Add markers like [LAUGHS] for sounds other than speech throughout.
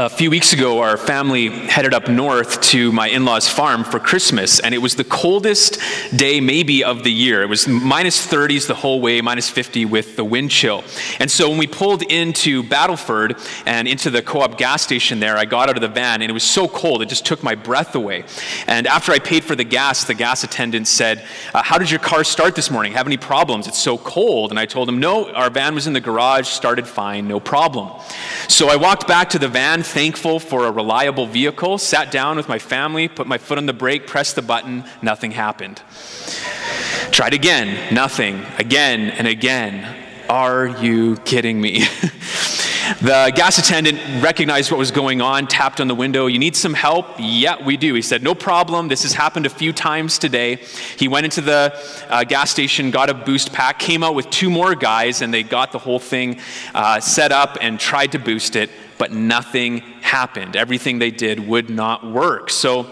a few weeks ago, our family headed up north to my in law's farm for Christmas, and it was the coldest day, maybe, of the year. It was minus 30s the whole way, minus 50 with the wind chill. And so when we pulled into Battleford and into the co op gas station there, I got out of the van, and it was so cold, it just took my breath away. And after I paid for the gas, the gas attendant said, uh, How did your car start this morning? Have any problems? It's so cold. And I told him, No, our van was in the garage, started fine, no problem. So I walked back to the van thankful for a reliable vehicle, sat down with my family, put my foot on the brake, pressed the button, nothing happened. Tried again, nothing, again and again. Are you kidding me? [LAUGHS] the gas attendant recognized what was going on, tapped on the window. You need some help? Yeah, we do. He said, No problem. This has happened a few times today. He went into the uh, gas station, got a boost pack, came out with two more guys, and they got the whole thing uh, set up and tried to boost it but nothing happened. Everything they did would not work. So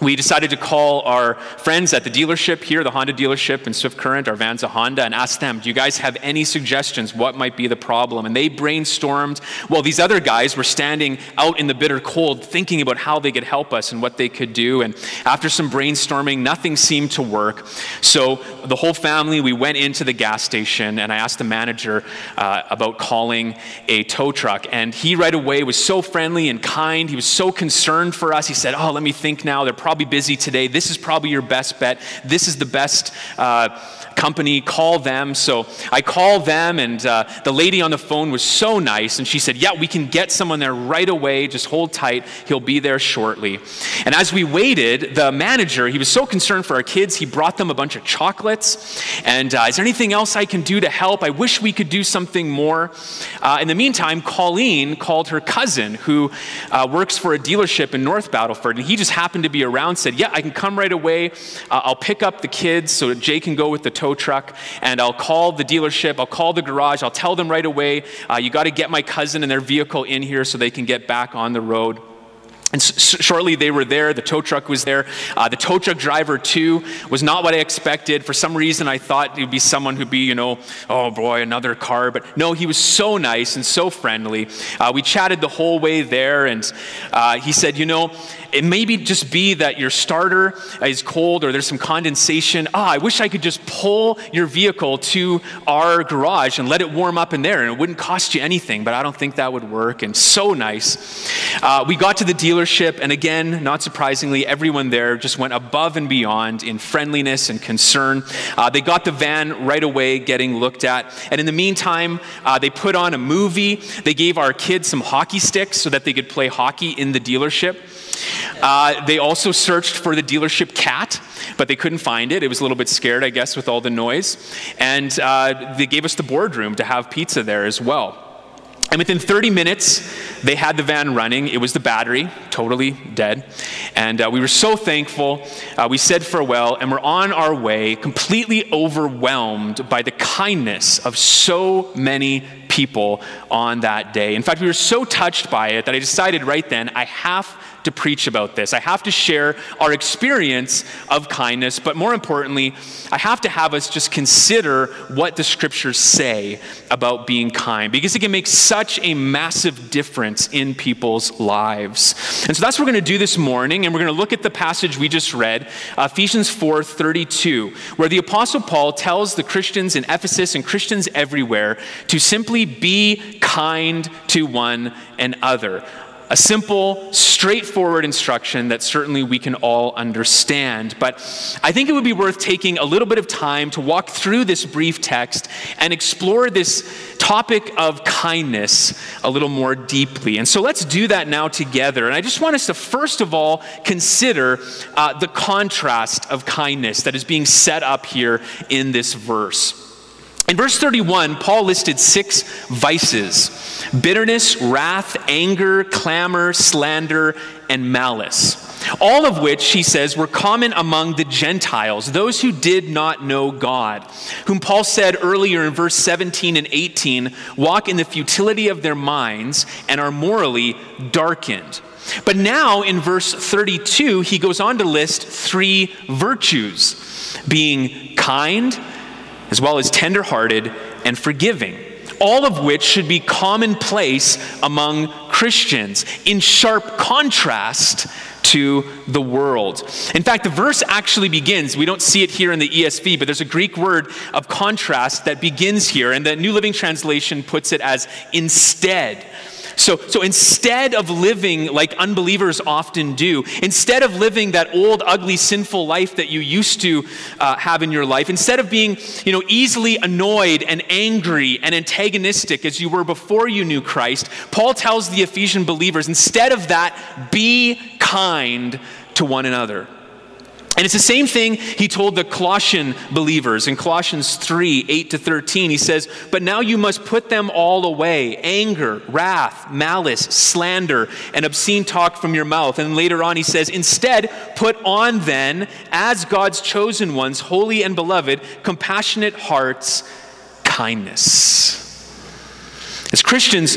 we decided to call our friends at the dealership here, the Honda dealership in Swift Current, our van's a Honda, and ask them, do you guys have any suggestions? What might be the problem? And they brainstormed while these other guys were standing out in the bitter cold thinking about how they could help us and what they could do. And after some brainstorming, nothing seemed to work. So the whole family, we went into the gas station and I asked the manager uh, about calling a tow truck. And he right away was so friendly and kind. He was so concerned for us. He said, oh, let me think now. They're probably busy today. This is probably your best bet. This is the best uh, company. Call them. So I called them, and uh, the lady on the phone was so nice. And she said, Yeah, we can get someone there right away. Just hold tight. He'll be there shortly. And as we waited, the manager, he was so concerned for our kids, he brought them a bunch of chocolates. And uh, is there anything else I can do to help? I wish we could do something more. Uh, in the meantime, Colleen called her cousin, who uh, works for a dealership in North Battleford, and he just happened to be around around, said, Yeah, I can come right away. Uh, I'll pick up the kids so Jay can go with the tow truck, and I'll call the dealership, I'll call the garage, I'll tell them right away, uh, You got to get my cousin and their vehicle in here so they can get back on the road. And shortly they were there. The tow truck was there. Uh, the tow truck driver, too, was not what I expected. For some reason, I thought it would be someone who'd be, you know, oh boy, another car. But no, he was so nice and so friendly. Uh, we chatted the whole way there, and uh, he said, you know, it may be just be that your starter is cold or there's some condensation. Ah, I wish I could just pull your vehicle to our garage and let it warm up in there, and it wouldn't cost you anything, but I don't think that would work. And so nice. Uh, we got to the dealership, and again, not surprisingly, everyone there just went above and beyond in friendliness and concern. Uh, they got the van right away getting looked at. And in the meantime, uh, they put on a movie. They gave our kids some hockey sticks so that they could play hockey in the dealership. Uh, they also searched for the dealership cat, but they couldn't find it. It was a little bit scared, I guess, with all the noise. And uh, they gave us the boardroom to have pizza there as well. And within 30 minutes, they had the van running. It was the battery, totally dead. And uh, we were so thankful. Uh, we said farewell, and we're on our way, completely overwhelmed by the kindness of so many people on that day. In fact, we were so touched by it that I decided right then I have to preach about this. I have to share our experience of kindness, but more importantly, I have to have us just consider what the scriptures say about being kind because it can make such a massive difference in people's lives. And so that's what we're going to do this morning, and we're going to look at the passage we just read, Ephesians 4 32, where the Apostle Paul tells the Christians in Ephesus and Christians everywhere to simply be kind to one another a simple, straightforward instruction that certainly we can all understand. But I think it would be worth taking a little bit of time to walk through this brief text and explore this topic of kindness a little more deeply. And so let's do that now together. And I just want us to first of all consider uh, the contrast of kindness that is being set up here in this verse. In verse 31, Paul listed six vices bitterness, wrath, anger, clamor, slander, and malice. All of which, he says, were common among the Gentiles, those who did not know God, whom Paul said earlier in verse 17 and 18 walk in the futility of their minds and are morally darkened. But now in verse 32, he goes on to list three virtues being kind, as well as tenderhearted and forgiving. all of which should be commonplace among Christians, in sharp contrast to the world. In fact, the verse actually begins, we don't see it here in the ESV, but there's a Greek word of contrast that begins here, and the New Living Translation puts it as instead. So, so instead of living like unbelievers often do, instead of living that old, ugly, sinful life that you used to uh, have in your life, instead of being you know, easily annoyed and angry and antagonistic as you were before you knew Christ, Paul tells the Ephesian believers instead of that, be kind to one another. And it's the same thing he told the Colossian believers in Colossians 3 8 to 13. He says, But now you must put them all away anger, wrath, malice, slander, and obscene talk from your mouth. And later on, he says, Instead, put on then, as God's chosen ones, holy and beloved, compassionate hearts, kindness. As Christians,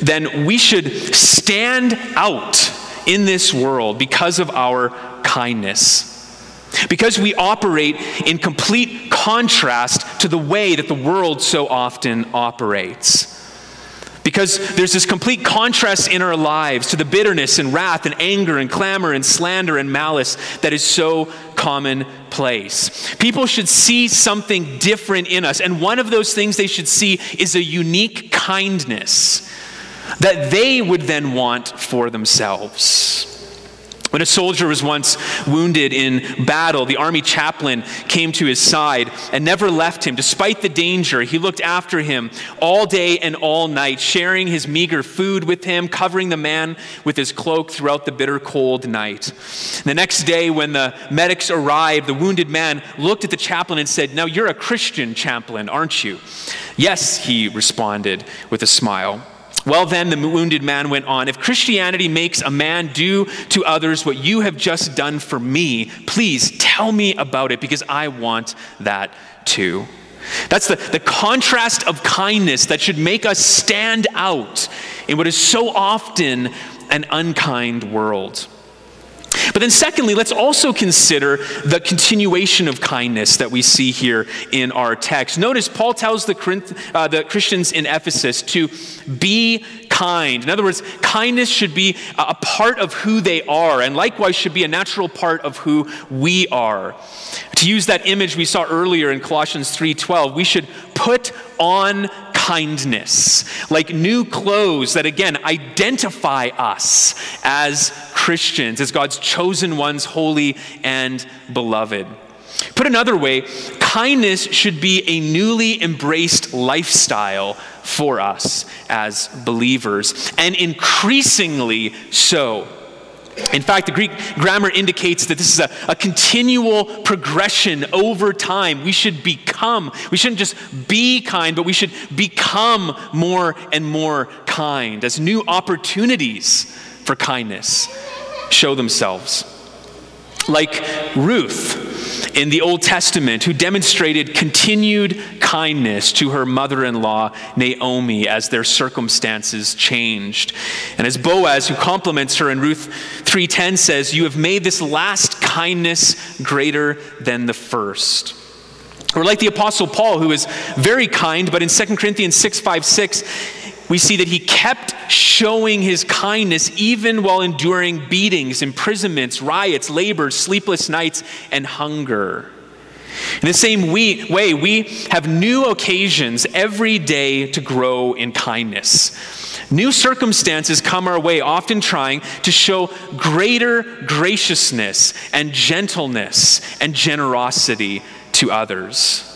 then we should stand out in this world because of our kindness. Because we operate in complete contrast to the way that the world so often operates. Because there's this complete contrast in our lives to the bitterness and wrath and anger and clamor and slander and malice that is so commonplace. People should see something different in us, and one of those things they should see is a unique kindness that they would then want for themselves. When a soldier was once wounded in battle, the army chaplain came to his side and never left him. Despite the danger, he looked after him all day and all night, sharing his meager food with him, covering the man with his cloak throughout the bitter cold night. The next day, when the medics arrived, the wounded man looked at the chaplain and said, Now you're a Christian chaplain, aren't you? Yes, he responded with a smile. Well, then, the wounded man went on If Christianity makes a man do to others what you have just done for me, please tell me about it because I want that too. That's the, the contrast of kindness that should make us stand out in what is so often an unkind world. But then, secondly, let's also consider the continuation of kindness that we see here in our text. Notice Paul tells the, uh, the Christians in Ephesus to be kind. In other words, kindness should be a part of who they are, and likewise should be a natural part of who we are. To use that image we saw earlier in Colossians 3:12, we should put on kindness, like new clothes that again identify us as Christians, as God's chosen ones, holy and beloved. Put another way, kindness should be a newly embraced lifestyle for us as believers, and increasingly so. In fact, the Greek grammar indicates that this is a, a, continual progression over time. We should become, we shouldn't just be kind, but we should become more and more kind as new opportunities for kindness show themselves. Like Ruth in the Old Testament, who demonstrated continued kindness to her mother in law, Naomi, as their circumstances changed. And as Boaz, who compliments her in Ruth 3:10 says, You have made this last kindness greater than the first. Or like the Apostle Paul, who is very kind, but in 2 Corinthians 6 5 6, we see that he kept showing his kindness even while enduring beatings, imprisonments, riots, labor, sleepless nights, and hunger. In the same way, we have new occasions every day to grow in kindness. New circumstances come our way, often trying to show greater graciousness and gentleness and generosity to others.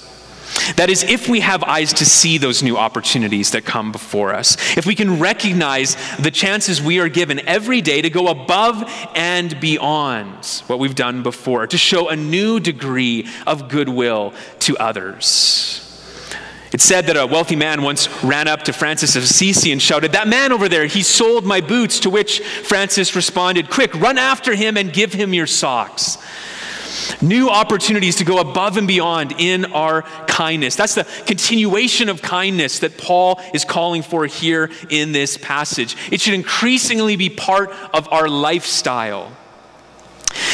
That is, if we have eyes to see those new opportunities that come before us, if we can recognize the chances we are given every day to go above and beyond what we've done before, to show a new degree of goodwill to others. It's said that a wealthy man once ran up to Francis of Assisi and shouted, That man over there, he sold my boots. To which Francis responded, Quick, run after him and give him your socks new opportunities to go above and beyond in our kindness. That's the continuation of kindness that Paul is calling for here in this passage. It should increasingly be part of our lifestyle.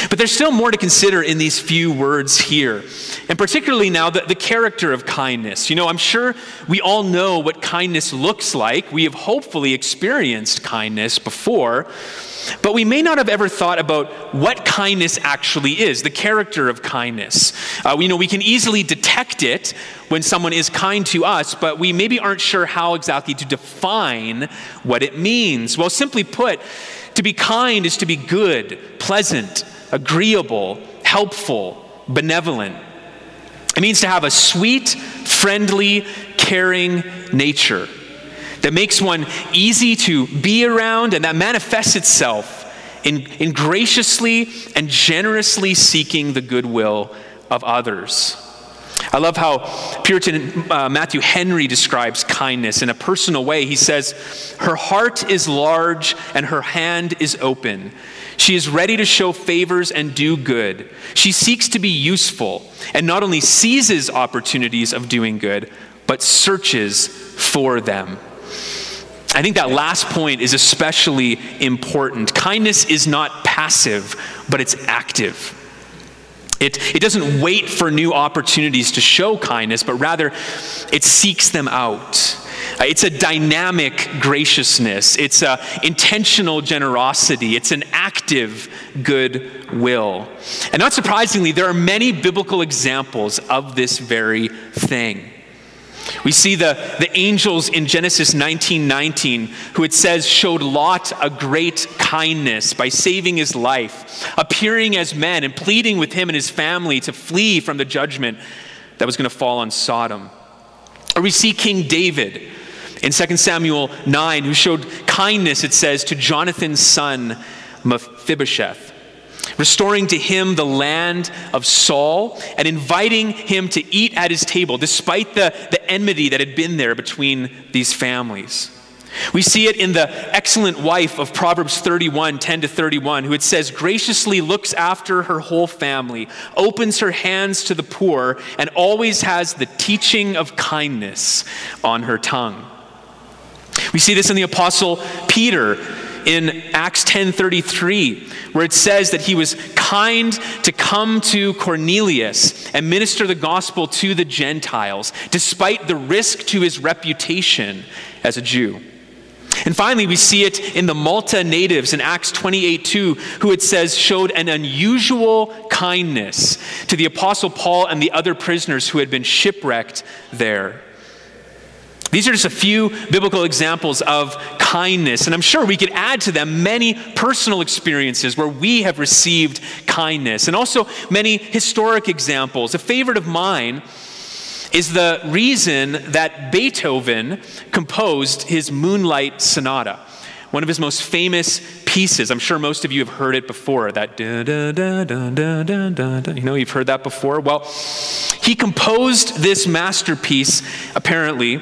But there's still more to consider in these few words here, and particularly now the, the character of kindness. You know, I'm sure we all know what kindness looks like. We have hopefully experienced kindness before, but we may not have ever thought about what kindness actually is, the character of kindness. Uh, we know we can easily detect it when someone is kind to us, but we maybe aren't sure how exactly to define what it means. Well, simply put, to be kind is to be good, pleasant, agreeable, helpful, benevolent. It means to have a sweet, friendly, caring nature that makes one easy to be around and that manifests itself in, in graciously and generously seeking the goodwill of others. I love how Puritan uh, Matthew Henry describes kindness in a personal way. He says, Her heart is large and her hand is open. She is ready to show favors and do good. She seeks to be useful and not only seizes opportunities of doing good, but searches for them. I think that last point is especially important. Kindness is not passive, but it's active. It, it doesn't wait for new opportunities to show kindness, but rather it seeks them out. Uh, it's a dynamic graciousness. It's an intentional generosity. It's an active goodwill. And not surprisingly, there are many biblical examples of this very thing. We see the, the angels in Genesis 19 19, who it says showed Lot a great kindness by saving his life, appearing as men and pleading with him and his family to flee from the judgment that was going to fall on Sodom. Or we see King David in 2 Samuel 9, who showed kindness, it says, to Jonathan's son Mephibosheth restoring to him the land of Saul and inviting him to eat at his table, despite the, the enmity that had been there between these families. We see it in the excellent wife of Proverbs 31, 10 to 31, who it says graciously looks after her whole family, opens her hands to the poor, and always has the teaching of kindness on her tongue. We see this in the apostle Peter in Acts 10:33 where it says that he was kind to come to Cornelius and minister the gospel to the Gentiles despite the risk to his reputation as a Jew. And finally, we see it in the Malta natives in Acts 28 2, who it says showed an unusual kindness to the Apostle Paul and the other prisoners who had been shipwrecked there. These are just a few biblical examples of kindness, and I'm sure we could add to them many personal experiences where we have received kindness, and also many historic examples. A favorite of mine is the reason that Beethoven composed his Moonlight Sonata, one of his most famous pieces. I'm sure most of you have heard it before. That da da da da da da da. You know, you've heard that before. Well, he composed this masterpiece apparently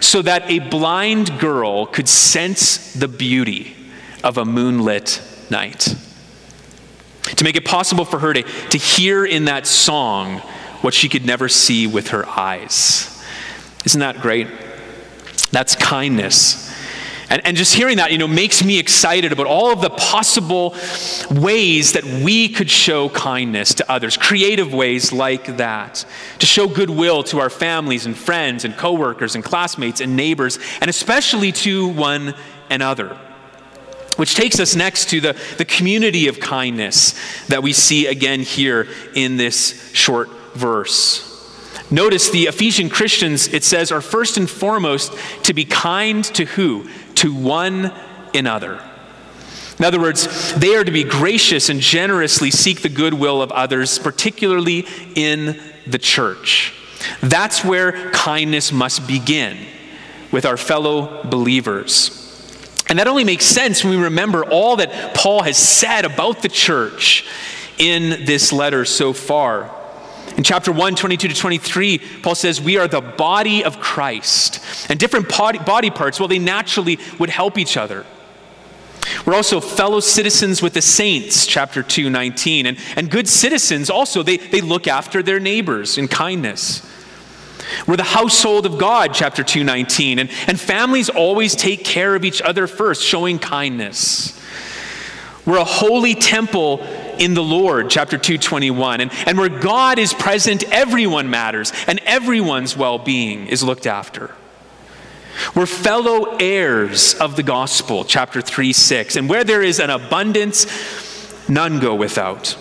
so that a blind girl could sense the beauty of a moonlit night. To make it possible for her to, to hear in that song what she could never see with her eyes. Isn't that great? That's kindness. And, and just hearing that, you know, makes me excited about all of the possible ways that we could show kindness to others, creative ways like that, to show goodwill to our families and friends and coworkers and classmates and neighbors, and especially to one another. Which takes us next to the, the community of kindness that we see again here in this short verse. Notice the Ephesian Christians, it says, are first and foremost to be kind to who? To one another. In other words, they are to be gracious and generously seek the goodwill of others, particularly in the church. That's where kindness must begin with our fellow believers. And that only makes sense when we remember all that Paul has said about the church in this letter so far. In chapter 1, 22 to 23, Paul says, We are the body of Christ. And different body, parts, well, they naturally would help each other. We're also fellow citizens with the saints, chapter 2, 19. And, and good citizens also, they, they look after their neighbors in kindness. We're the household of God, chapter 2, 19. And, and families always take care of each other first, showing kindness. We're a holy temple in the Lord, chapter 221. And, and where God is present, everyone matters, and everyone's well being is looked after. We're fellow heirs of the gospel, chapter 3 6. And where there is an abundance, none go without.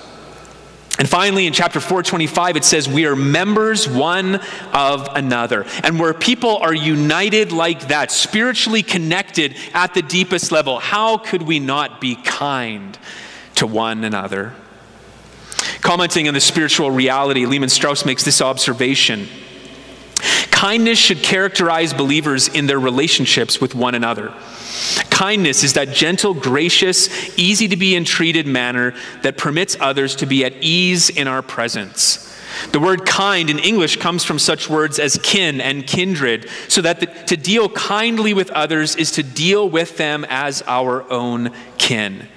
And finally, in chapter 425, it says, We are members one of another. And where people are united like that, spiritually connected at the deepest level, how could we not be kind to one another? Commenting on the spiritual reality, Lehman Strauss makes this observation Kindness should characterize believers in their relationships with one another. Kindness is that gentle, gracious, easy to be entreated manner that permits others to be at ease in our presence. The word kind in English comes from such words as kin and kindred, so that the, to deal kindly with others is to deal with them as our own kin.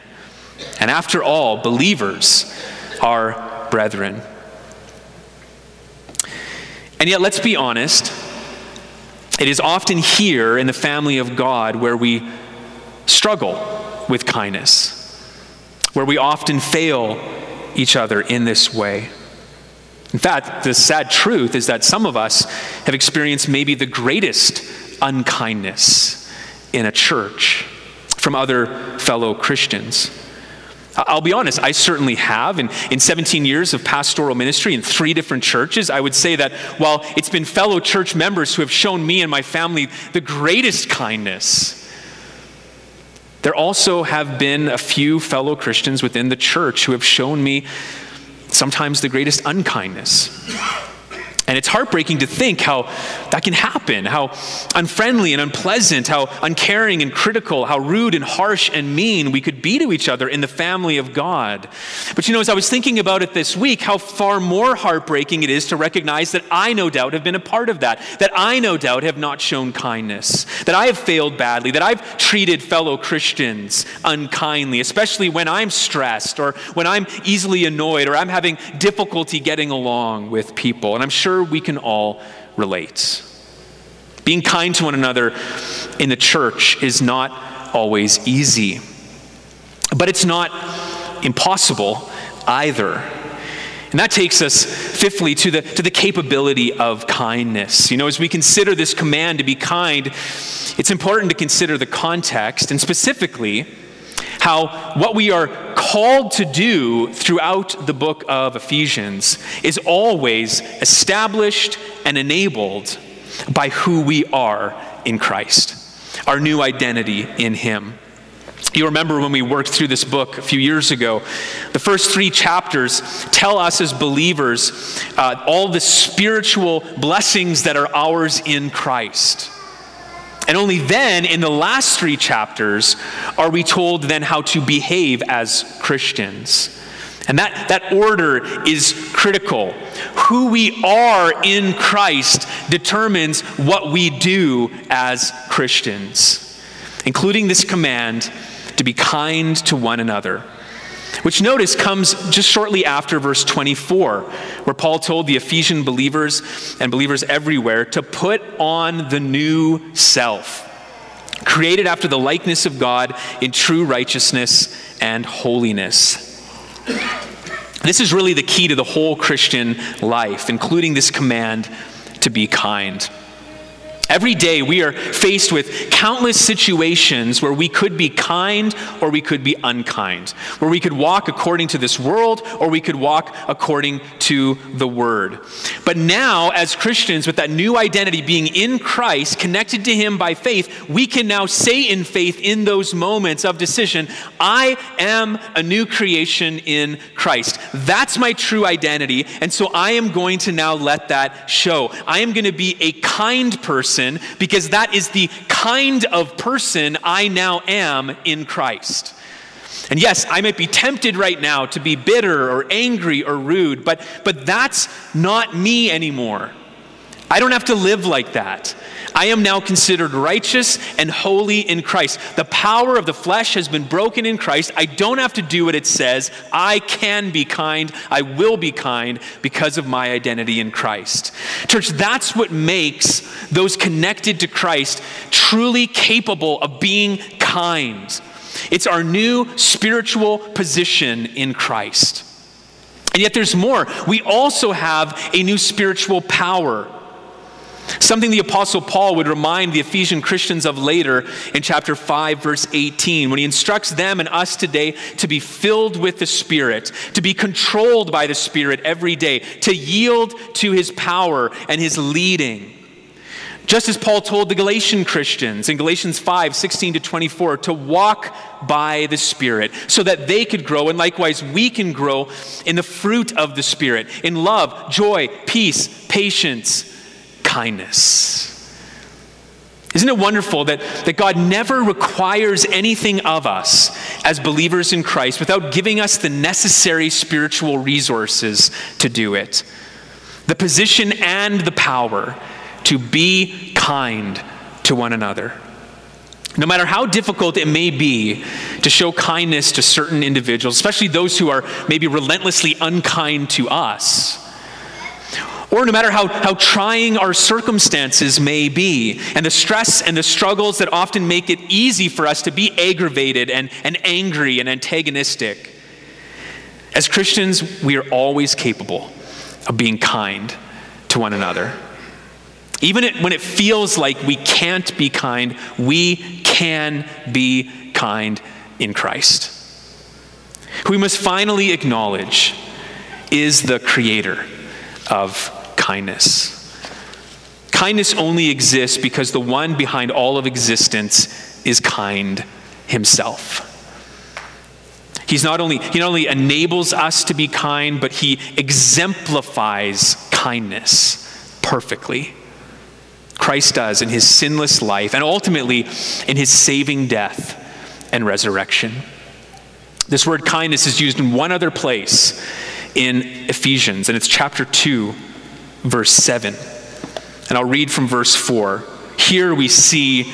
And after all, believers are brethren. And yet, let's be honest, it is often here in the family of God where we struggle with kindness, where we often fail each other in this way. In fact, the sad truth is that some of us have experienced maybe the greatest unkindness in a church from other fellow Christians. I'll be honest, I certainly have. And in 17 years of pastoral ministry in three different churches, I would say that while it's been fellow church members who have shown me and my family the greatest kindness, there also have been a few fellow Christians within the church who have shown me sometimes the greatest unkindness. And it's heartbreaking to think how that can happen, how unfriendly and unpleasant, how uncaring and critical, how rude and harsh and mean we could be to each other in the family of God. But you know, as I was thinking about it this week, how far more heartbreaking it is to recognize that I no doubt have been a part of that, that I no doubt have not shown kindness, that I have failed badly, that I've treated fellow Christians unkindly, especially when I'm stressed or when I'm easily annoyed or I'm having difficulty getting along with people. And I'm sure sure we can all relate. Being kind to one another in the church is not always easy, but it's not impossible either. And that takes us, fifthly, to the, to the capability of kindness. You know, as we consider this command to be kind, it's important to consider the context and specifically how what we are called to do throughout the book of Ephesians is always established and enabled by who we are in Christ, our new identity in Him. You remember when we worked through this book a few years ago, the first three chapters tell us as believers uh, all the spiritual blessings that are ours in Christ. And only then, in the last three chapters, are we told then how to behave as Christians. And that, that order is critical. Who we are in Christ determines what we do as Christians, including this command to be kind to one another. Which notice comes just shortly after verse 24, where Paul told the Ephesian believers and believers everywhere to put on the new self, created after the likeness of God in true righteousness and holiness. This is really the key to the whole Christian life, including this command to be kind. Every day we are faced with countless situations where we could be kind or we could be unkind, where we could walk according to this world or we could walk according to the Word. But now, as Christians, with that new identity being in Christ, connected to Him by faith, we can now say in faith in those moments of decision, I am a new creation in Christ. That's my true identity, and so I am going to now let that show. I am going to be a kind person person because that is the kind of person I now am in Christ. And yes, I might be tempted right now to be bitter or angry or rude, but, but that's not me anymore. I don't have to live like that. I am now considered righteous and holy in Christ. The power of the flesh has been broken in Christ. I don't have to do what it says. I can be kind. I will be kind because of my identity in Christ. Church, that's what makes those connected to Christ truly capable of being kind. It's our new spiritual position in Christ. And yet there's more. We also have a new spiritual power. Something the Apostle Paul would remind the Ephesian Christians of later in chapter 5, verse 18, when he instructs them and us today to be filled with the Spirit, to be controlled by the Spirit every day, to yield to his power and his leading. Just as Paul told the Galatian Christians in Galatians 5 16 to 24 to walk by the Spirit so that they could grow, and likewise we can grow in the fruit of the Spirit in love, joy, peace, patience, kindness. Isn't it wonderful that, that God never requires anything of us as believers in Christ without giving us the necessary spiritual resources to do it? The position and the power to be kind to one another. No matter how difficult it may be to show kindness to certain individuals, especially those who are maybe relentlessly unkind to us, or no matter how, how trying our circumstances may be, and the stress and the struggles that often make it easy for us to be aggravated and, and angry and antagonistic, as Christians, we are always capable of being kind to one another. Even when it feels like we can't be kind, we can be kind in Christ. Who we must finally acknowledge is the creator of kindness. Kindness only exists because the one behind all of existence is kind himself. He's not only, he not only enables us to be kind, but he exemplifies kindness perfectly. Christ does in his sinless life and ultimately in his saving death and resurrection. This word kindness is used in one other place in Ephesians, and it's chapter 2, verse 7. And I'll read from verse 4. Here we see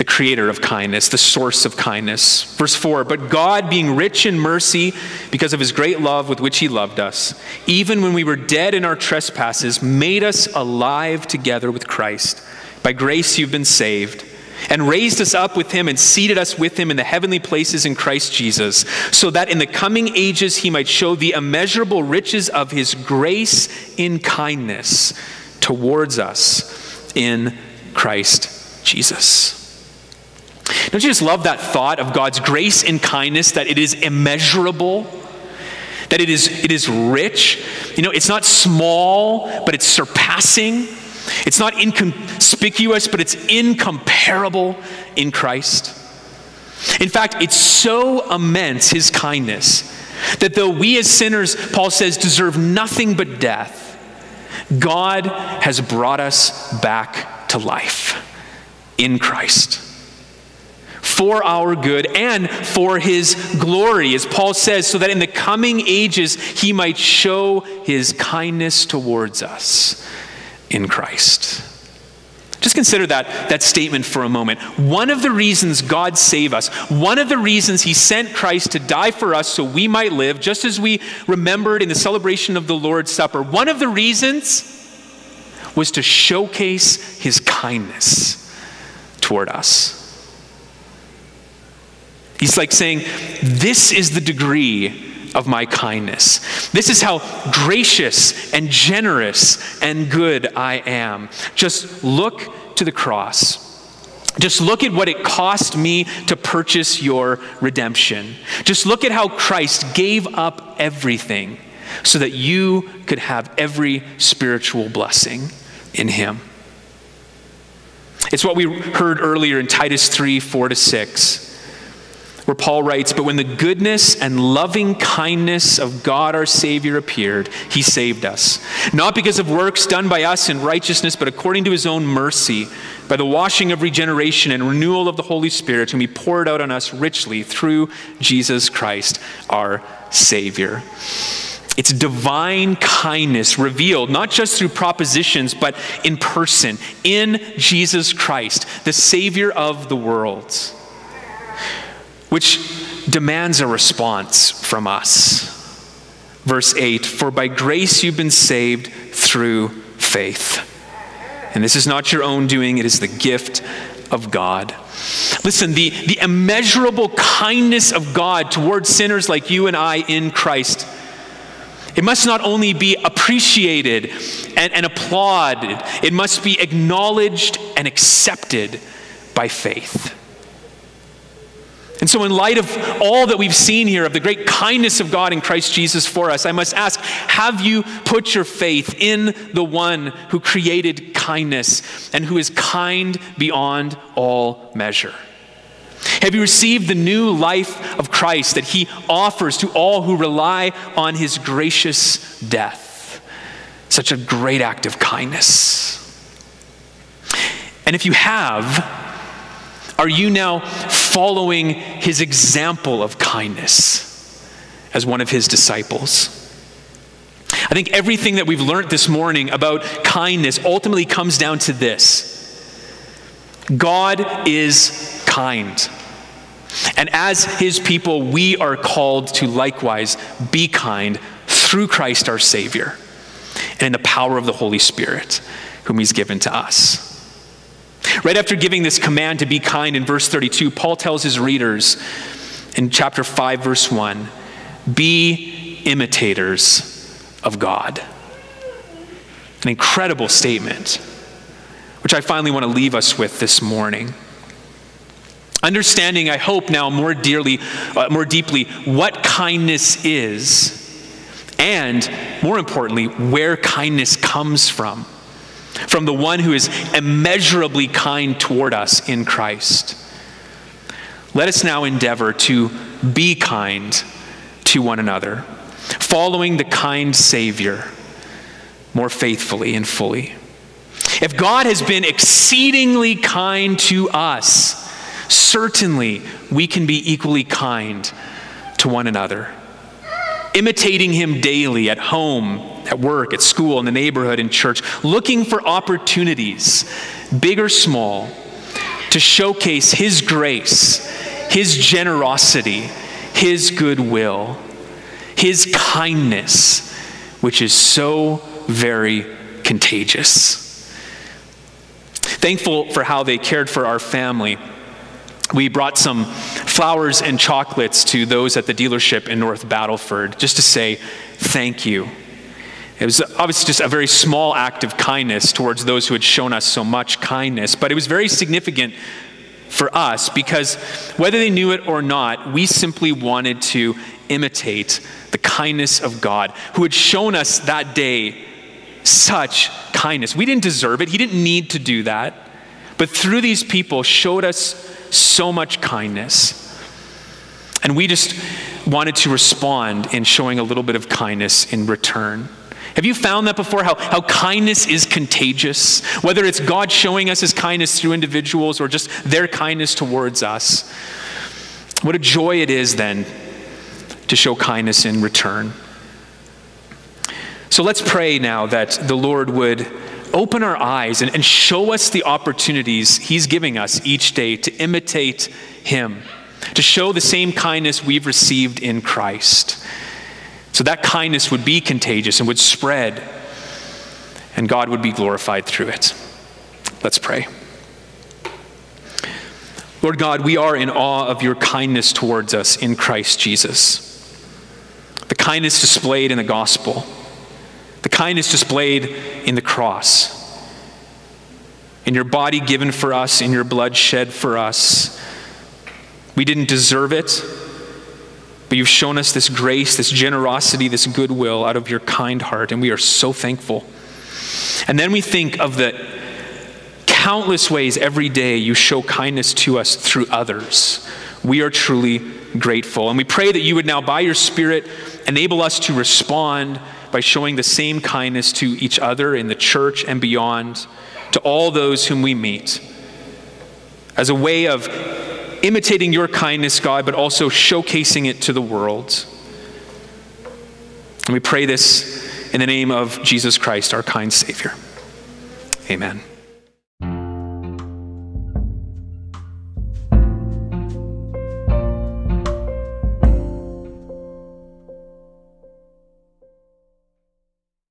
the creator of kindness, the source of kindness. Verse 4 But God, being rich in mercy, because of his great love with which he loved us, even when we were dead in our trespasses, made us alive together with Christ. By grace you've been saved, and raised us up with him and seated us with him in the heavenly places in Christ Jesus, so that in the coming ages he might show the immeasurable riches of his grace in kindness towards us in Christ Jesus. Don't you just love that thought of God's grace and kindness, that it is immeasurable? That it is, it is rich. You know, it's not small, but it's surpassing. It's not inconspicuous, but it's incomparable in Christ. In fact, it's so immense, his kindness, that though we as sinners, Paul says, deserve nothing but death, God has brought us back to life in Christ for our good and for his glory, as Paul says, so that in the coming ages he might show his kindness towards us in Christ. Just consider that, that statement for a moment. One of the reasons God saved us, one of the reasons He sent Christ to die for us so we might live, just as we remembered in the celebration of the Lord's Supper, one of the reasons was to showcase His kindness toward us. He's like saying, This is the degree of my kindness. This is how gracious and generous and good I am. Just look to the cross. Just look at what it cost me to purchase your redemption. Just look at how Christ gave up everything so that you could have every spiritual blessing in Him. It's what we heard earlier in Titus 3 4 to 6 where Paul writes, But when the goodness and loving kindness of God our Savior appeared, he saved us. Not because of works done by us in righteousness, but according to his own mercy, by the washing of regeneration and renewal of the Holy Spirit, whom he poured out on us richly through Jesus Christ our Savior. It's divine kindness revealed not just through propositions, but in person, in Jesus Christ, the Savior of the world which demands a response from us. Verse 8 For by grace you've been saved through faith. And this is not your own doing, it is the gift of God. Listen, the, the immeasurable kindness of God towards sinners like you and I in Christ. It must not only be appreciated and, and applauded, it must be acknowledged and accepted by faith. And so, in light of all that we've seen here, of the great kindness of God in Christ Jesus for us, I must ask have you put your faith in the one who created kindness and who is kind beyond all measure? Have you received the new life of Christ that he offers to all who rely on his gracious death? Such a great act of kindness. And if you have, are you now following his example of kindness as one of his disciples? I think everything that we've learned this morning about kindness ultimately comes down to this God is kind. And as his people, we are called to likewise be kind through Christ our Savior and in the power of the Holy Spirit, whom he's given to us. Right after giving this command to be kind in verse 32, Paul tells his readers in chapter 5, verse 1 be imitators of God. An incredible statement, which I finally want to leave us with this morning. Understanding, I hope now more dearly, uh, more deeply, what kindness is, and more importantly, where kindness comes from from the one who is immeasurably kind toward us in Christ. Let us now endeavor to be kind to one another, following the kind Savior more faithfully and fully. If God has been exceedingly kind to us, certainly we can be equally kind to one another. Imitating Him daily at home, at work, at school, in the neighborhood, in church, looking for opportunities, big or small, to showcase His grace, His generosity, His goodwill, His kindness, which is so very contagious. Thankful for how they cared for our family. We brought some flowers and chocolates to those at the dealership in North Battleford just to say thank you it was obviously just a very small act of kindness towards those who had shown us so much kindness, but it was very significant for us because whether they knew it or not, we simply wanted to imitate the kindness of God who had shown us that day such kindness. We didn't deserve it, He didn't need to do that, but through these people showed us so much kindness. And we just wanted to respond in showing a little bit of kindness in return. Have you found that before? How, how kindness is contagious? Whether it's God showing us his kindness through individuals or just their kindness towards us. What a joy it is then to show kindness in return. So let's pray now that the Lord would open our eyes and, and show us the opportunities he's giving us each day to imitate him, to show the same kindness we've received in Christ. So that kindness would be contagious and would spread, and God would be glorified through it. Let's pray. Lord God, we are in awe of your kindness towards us in Christ Jesus. The kindness displayed in the gospel, the kindness displayed in the cross, in your body given for us, in your blood shed for us. We didn't deserve it. But you've shown us this grace, this generosity, this goodwill out of your kind heart, and we are so thankful. And then we think of the countless ways every day you show kindness to us through others. We are truly grateful. And we pray that you would now, by your Spirit, enable us to respond by showing the same kindness to each other in the church and beyond, to all those whom we meet, as a way of imitating your kindness, God, but also showcasing it to the world. And we pray this in the name of Jesus Christ, our kind Savior. Amen.